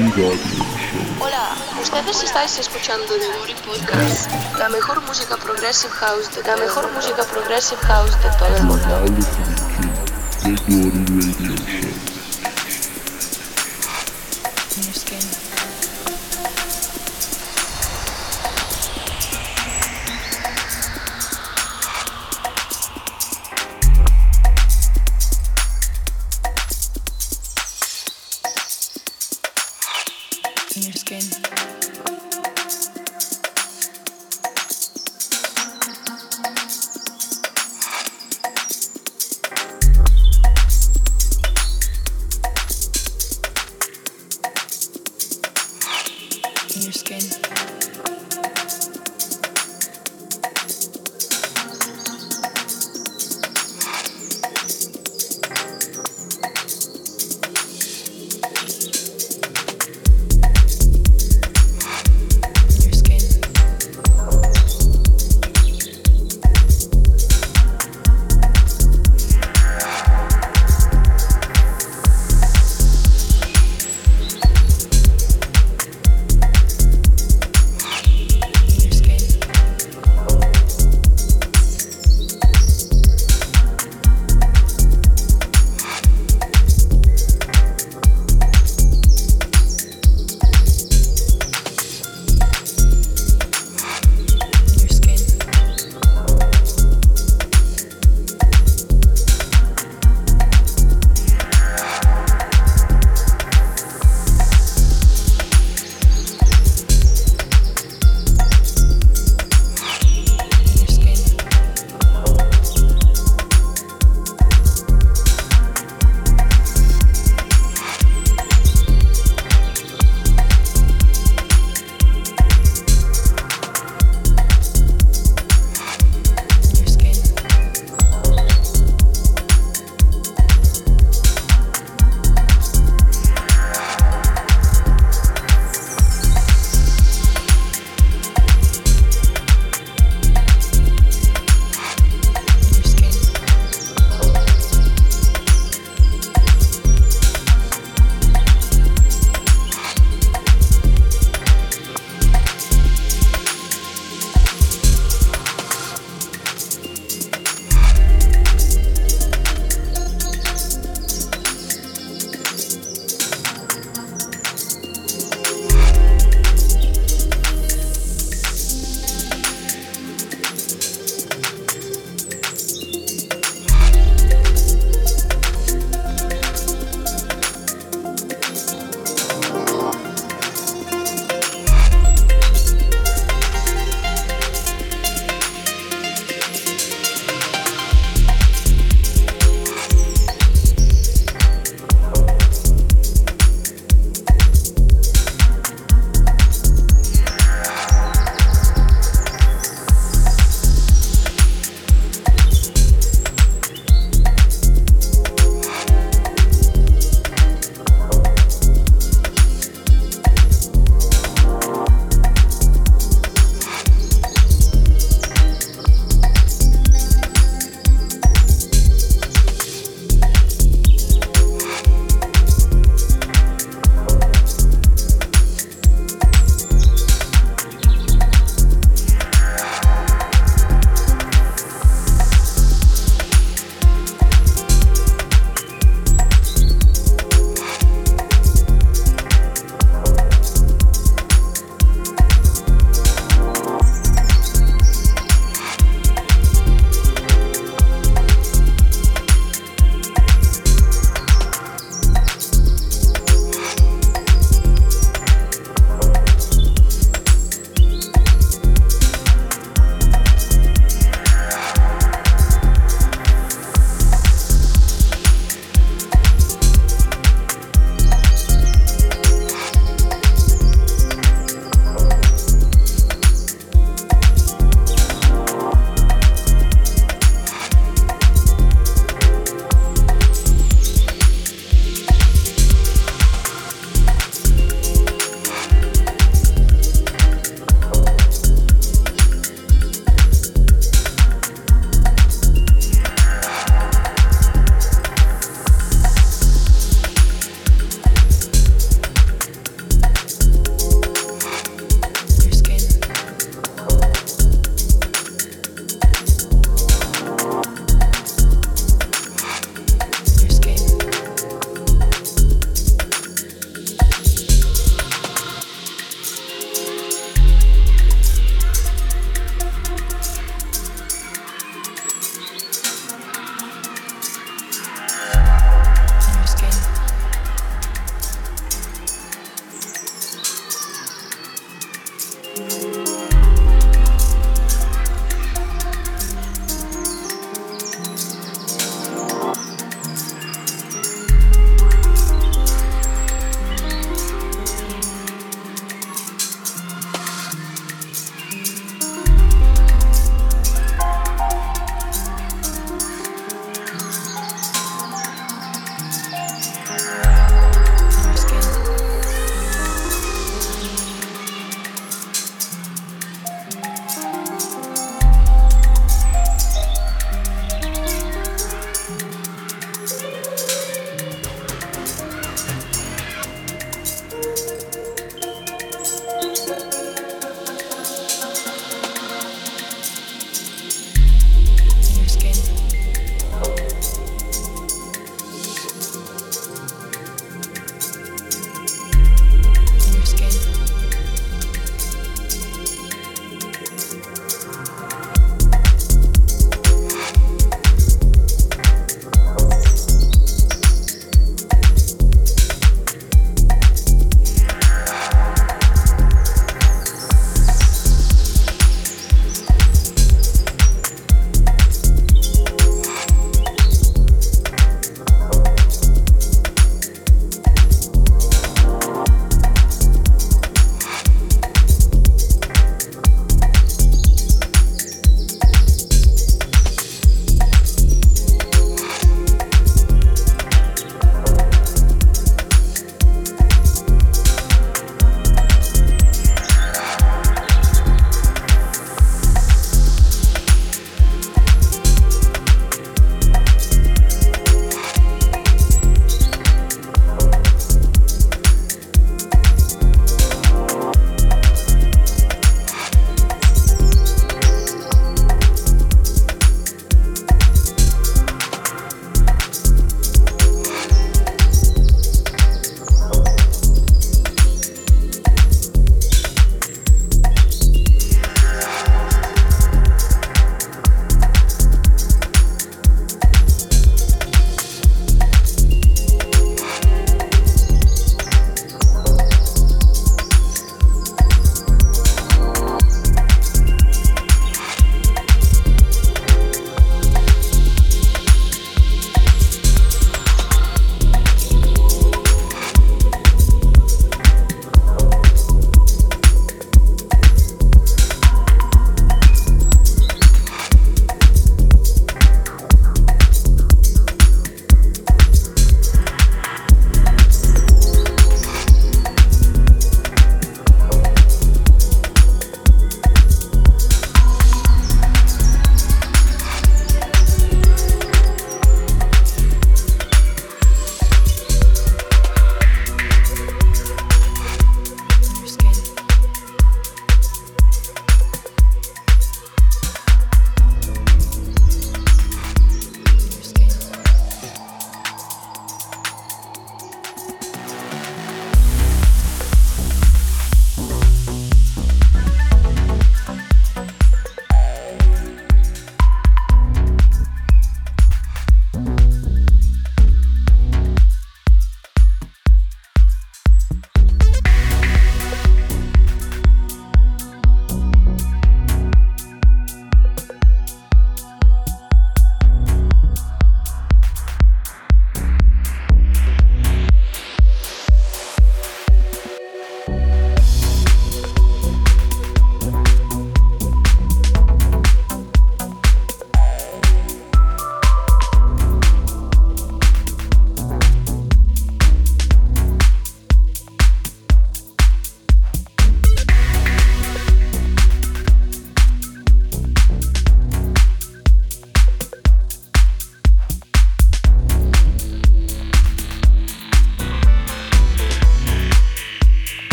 Hola, ustedes estáis escuchando The Body Podcast, la mejor música progressive house, de, la mejor música progressive house de todo el mundo.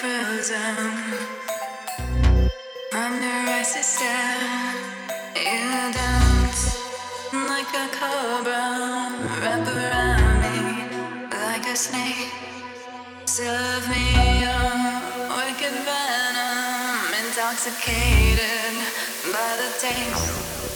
Frozen under icy stare. You dance like a cobra, wrap around me like a snake. Serve me your wicked venom, intoxicated by the taste.